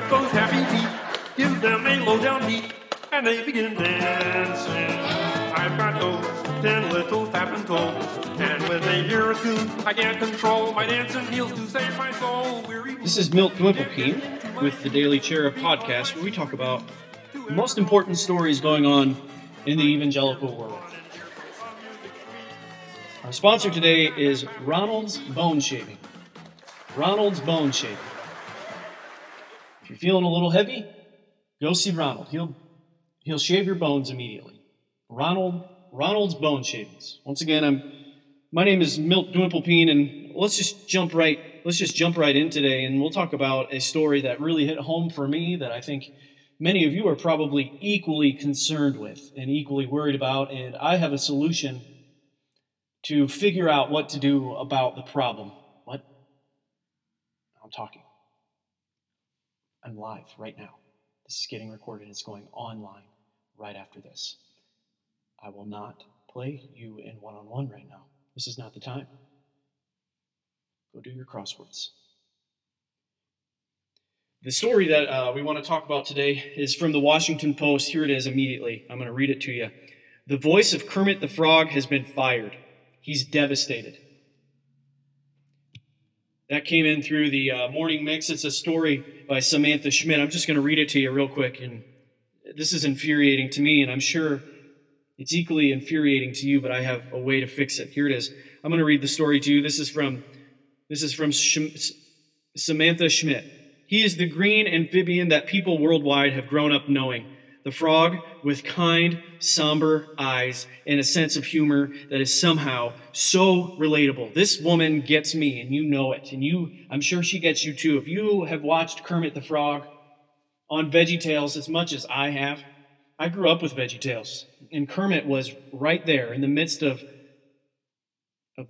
got those happy feet. Give them a low down beat, and they begin dancing. I've got those ten little tapping toes, and when they hear a tune, I can't control my dancing heels to save my soul. Weary This is Milt Dwimplepeen with the Daily Cherub podcast, where we talk about the most important stories going on in the evangelical world. Our sponsor today is Ronald's Bone Shaving. Ronald's Bone Shaving. If you're feeling a little heavy, go see Ronald. He'll he'll shave your bones immediately. Ronald Ronald's Bone Shavings. Once again, I'm my name is Milt Dwimplepeen, and let's just jump right let's just jump right in today, and we'll talk about a story that really hit home for me that I think many of you are probably equally concerned with and equally worried about, and I have a solution to figure out what to do about the problem. What? I'm talking. I'm live right now. This is getting recorded. It's going online right after this. I will not play you in one on one right now. This is not the time. Go do your crosswords. The story that uh, we want to talk about today is from the Washington Post. Here it is immediately. I'm going to read it to you. The voice of Kermit the Frog has been fired. He's devastated. That came in through the uh, morning mix. It's a story by Samantha Schmidt. I'm just going to read it to you real quick. And this is infuriating to me, and I'm sure it's equally infuriating to you, but I have a way to fix it. Here it is. I'm going to read the story to you. This is from this is from Sh- Samantha Schmidt. He is the green amphibian that people worldwide have grown up knowing. The frog with kind, somber eyes and a sense of humor that is somehow so relatable. This woman gets me, and you know it. And you, I'm sure she gets you too. If you have watched Kermit the Frog on VeggieTales as much as I have, I grew up with VeggieTales, and Kermit was right there in the midst of of,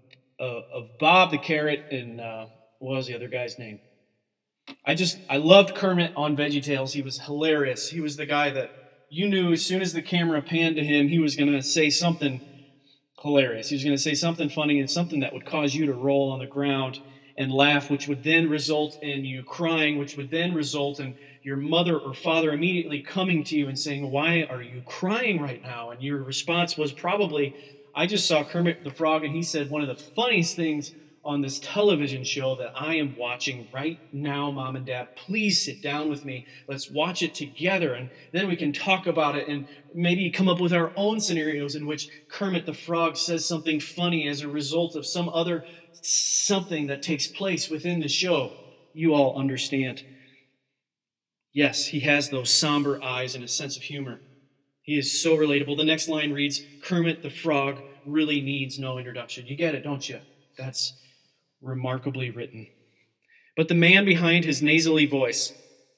of Bob the Carrot and uh, what was the other guy's name? I just I loved Kermit on VeggieTales. He was hilarious. He was the guy that you knew as soon as the camera panned to him, he was going to say something hilarious. He was going to say something funny and something that would cause you to roll on the ground and laugh, which would then result in you crying, which would then result in your mother or father immediately coming to you and saying, Why are you crying right now? And your response was probably, I just saw Kermit the Frog, and he said one of the funniest things on this television show that I am watching right now, Mom and Dad. Please sit down with me. Let's watch it together, and then we can talk about it and maybe come up with our own scenarios in which Kermit the Frog says something funny as a result of some other something that takes place within the show. You all understand. Yes, he has those somber eyes and a sense of humor. He is so relatable. The next line reads Kermit the Frog really needs no introduction. You get it, don't you? That's remarkably written. But the man behind his nasally voice,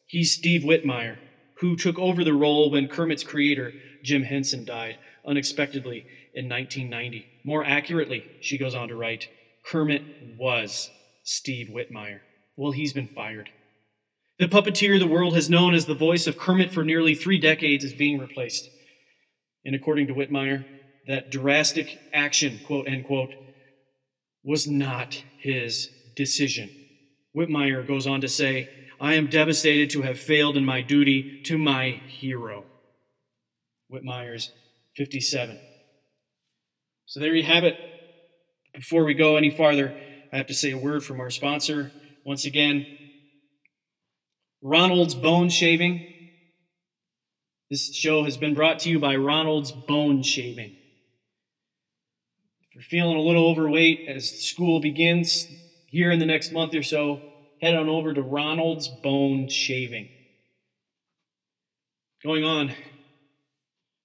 he's Steve Whitmire, who took over the role when Kermit's creator, Jim Henson, died unexpectedly in 1990. More accurately, she goes on to write, Kermit was Steve Whitmire. Well, he's been fired. The puppeteer the world has known as the voice of Kermit for nearly three decades is being replaced. And according to Whitmire, that drastic action, quote unquote, was not his decision. Whitmire goes on to say, I am devastated to have failed in my duty to my hero. Whitmire's 57. So there you have it. Before we go any farther, I have to say a word from our sponsor. Once again, Ronald's Bone Shaving. This show has been brought to you by Ronald's Bone Shaving. You're feeling a little overweight as school begins here in the next month or so, head on over to Ronald's Bone Shaving. Going on,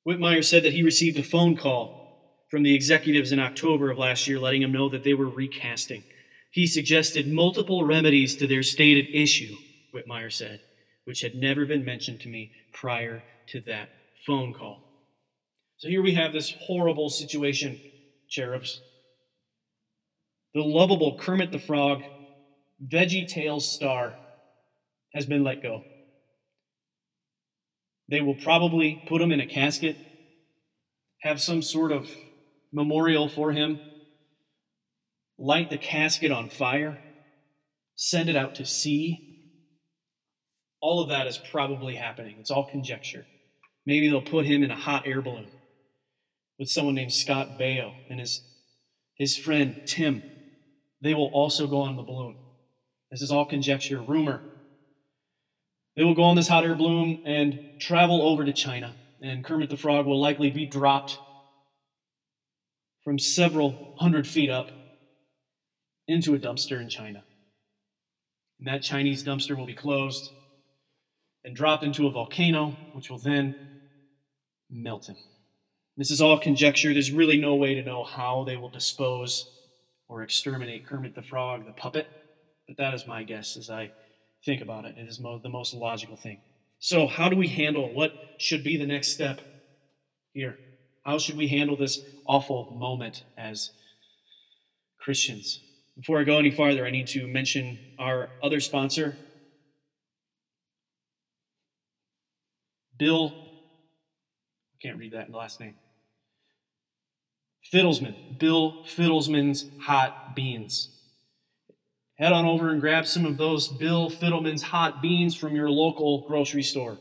Whitmire said that he received a phone call from the executives in October of last year letting him know that they were recasting. He suggested multiple remedies to their stated issue, Whitmire said, which had never been mentioned to me prior to that phone call. So here we have this horrible situation, cherubs. The lovable Kermit the Frog, Veggie Tales star, has been let go. They will probably put him in a casket, have some sort of memorial for him, light the casket on fire, send it out to sea, All of that is probably happening. It's all conjecture. Maybe they'll put him in a hot air balloon with someone named Scott Baio and his, his friend Tim. They will also go on the balloon. This is all conjecture, rumor. They will go on this hot air balloon and travel over to China, and Kermit the Frog will likely be dropped from several hundred feet up into a dumpster in China. And that Chinese dumpster will be closed and dropped into a volcano, which will then melt him. This is all conjecture. There's really no way to know how they will dispose or exterminate Kermit the Frog, the puppet, but that is my guess as I think about it. It is mo- the most logical thing. So, how do we handle what should be the next step here? How should we handle this awful moment as Christians? Before I go any farther, I need to mention our other sponsor, Bill. I can't read that last name. Fiddlesman, Bill Fiddlesman's Hot Beans. Head on over and grab some of those Bill Fiddleman's hot beans from your local grocery store.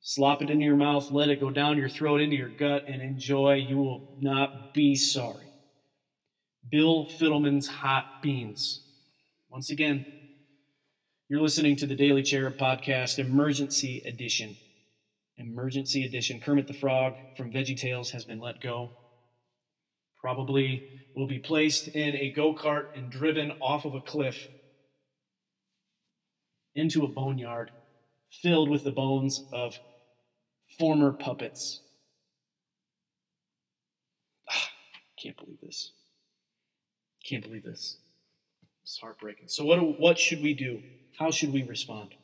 Slop it into your mouth, let it go down your throat, into your gut, and enjoy. You will not be sorry. Bill Fiddleman's Hot Beans. Once again, you're listening to the Daily Cherub Podcast, Emergency Edition. Emergency Edition. Kermit the Frog from Veggie Tales has been let go. Probably will be placed in a go kart and driven off of a cliff into a boneyard filled with the bones of former puppets. Ah, can't believe this. Can't believe this. It's heartbreaking. So, what, what should we do? How should we respond?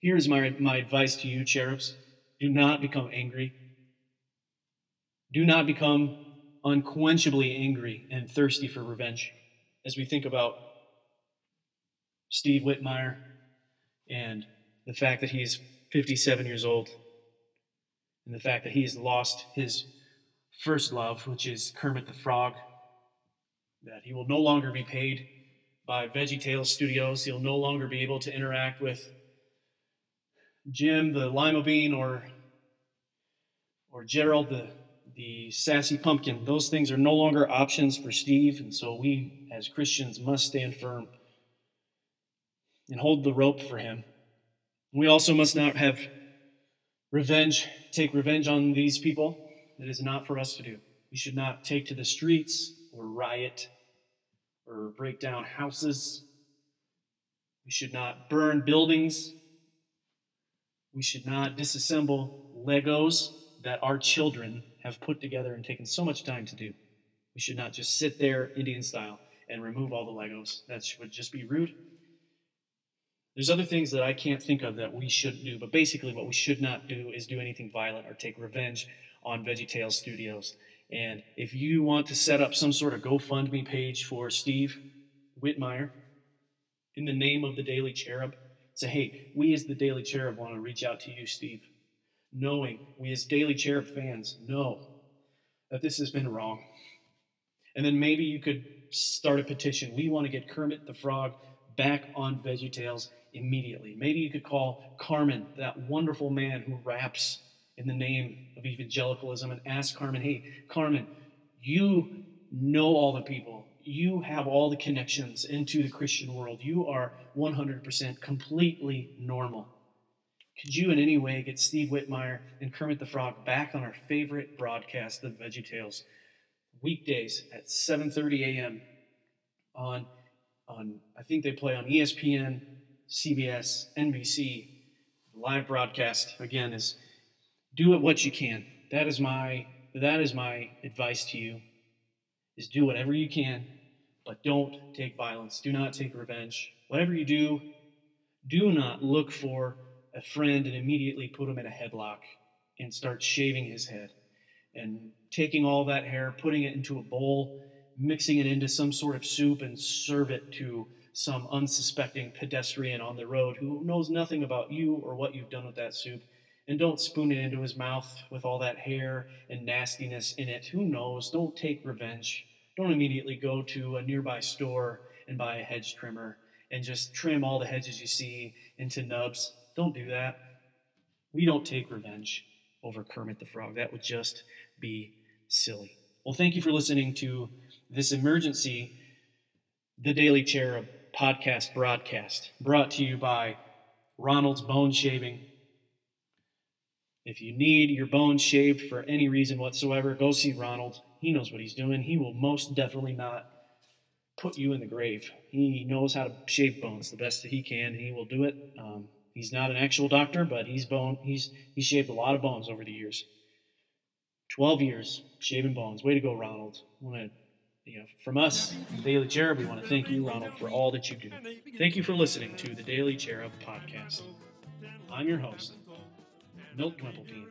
Here's my, my advice to you, cherubs do not become angry. Do not become unquenchably angry and thirsty for revenge. As we think about Steve Whitmire and the fact that he's 57 years old, and the fact that he's lost his first love, which is Kermit the Frog, that he will no longer be paid by VeggieTales Studios. He'll no longer be able to interact with Jim the lima bean or or Gerald the the sassy pumpkin. Those things are no longer options for Steve, and so we as Christians must stand firm and hold the rope for him. We also must not have revenge, take revenge on these people. That is not for us to do. We should not take to the streets or riot or break down houses. We should not burn buildings. We should not disassemble Legos that our children have put together and taken so much time to do. We should not just sit there Indian style and remove all the Legos. That would just be rude. There's other things that I can't think of that we shouldn't do, but basically, what we should not do is do anything violent or take revenge on VeggieTales Studios. And if you want to set up some sort of GoFundMe page for Steve Whitmire in the name of the Daily Cherub, say, hey, we as the Daily Cherub want to reach out to you, Steve, knowing we as Daily Cherub fans know that this has been wrong. And then maybe you could start a petition. We want to get Kermit the Frog back on VeggieTales immediately. Maybe you could call Carmen, that wonderful man who raps in the name of evangelicalism, and ask Carmen, hey, Carmen, you know all the people. You have all the connections into the Christian world. You are 100% completely normal. Could you in any way get Steve Whitmire and Kermit the Frog back on our favorite broadcast of VeggieTales? Weekdays at 7:30 a.m. on on I think they play on ESPN, CBS, NBC. Live broadcast again is do it what you can. That is my that is my advice to you. Is do whatever you can, but don't take violence. Do not take revenge. Whatever you do, do not look for a friend and immediately put him in a headlock and start shaving his head and taking all that hair, putting it into a bowl, mixing it into some sort of soup, and serve it to some unsuspecting pedestrian on the road who knows nothing about you or what you've done with that soup. And don't spoon it into his mouth with all that hair and nastiness in it. Who knows? Don't take revenge. Don't immediately go to a nearby store and buy a hedge trimmer and just trim all the hedges you see into nubs. Don't do that. We don't take revenge over Kermit the Frog. That would just be silly. Well, thank you for listening to this emergency, The Daily Cherub podcast broadcast, brought to you by Ronald's Bone Shaving. If you need your bones shaved for any reason whatsoever, go see Ronald. He knows what he's doing. He will most definitely not put you in the grave. He knows how to shave bones the best that he can, and he will do it. Um, he's not an actual doctor, but he's bone. He's he's shaved a lot of bones over the years. Twelve years shaving bones. Way to go, Ronald. Want to, you know, from us, Daily Cherub, we want to thank you, Ronald, for all that you do. Thank you for listening to the Daily Cherub podcast. I'm your host, Milt Knuppelbean.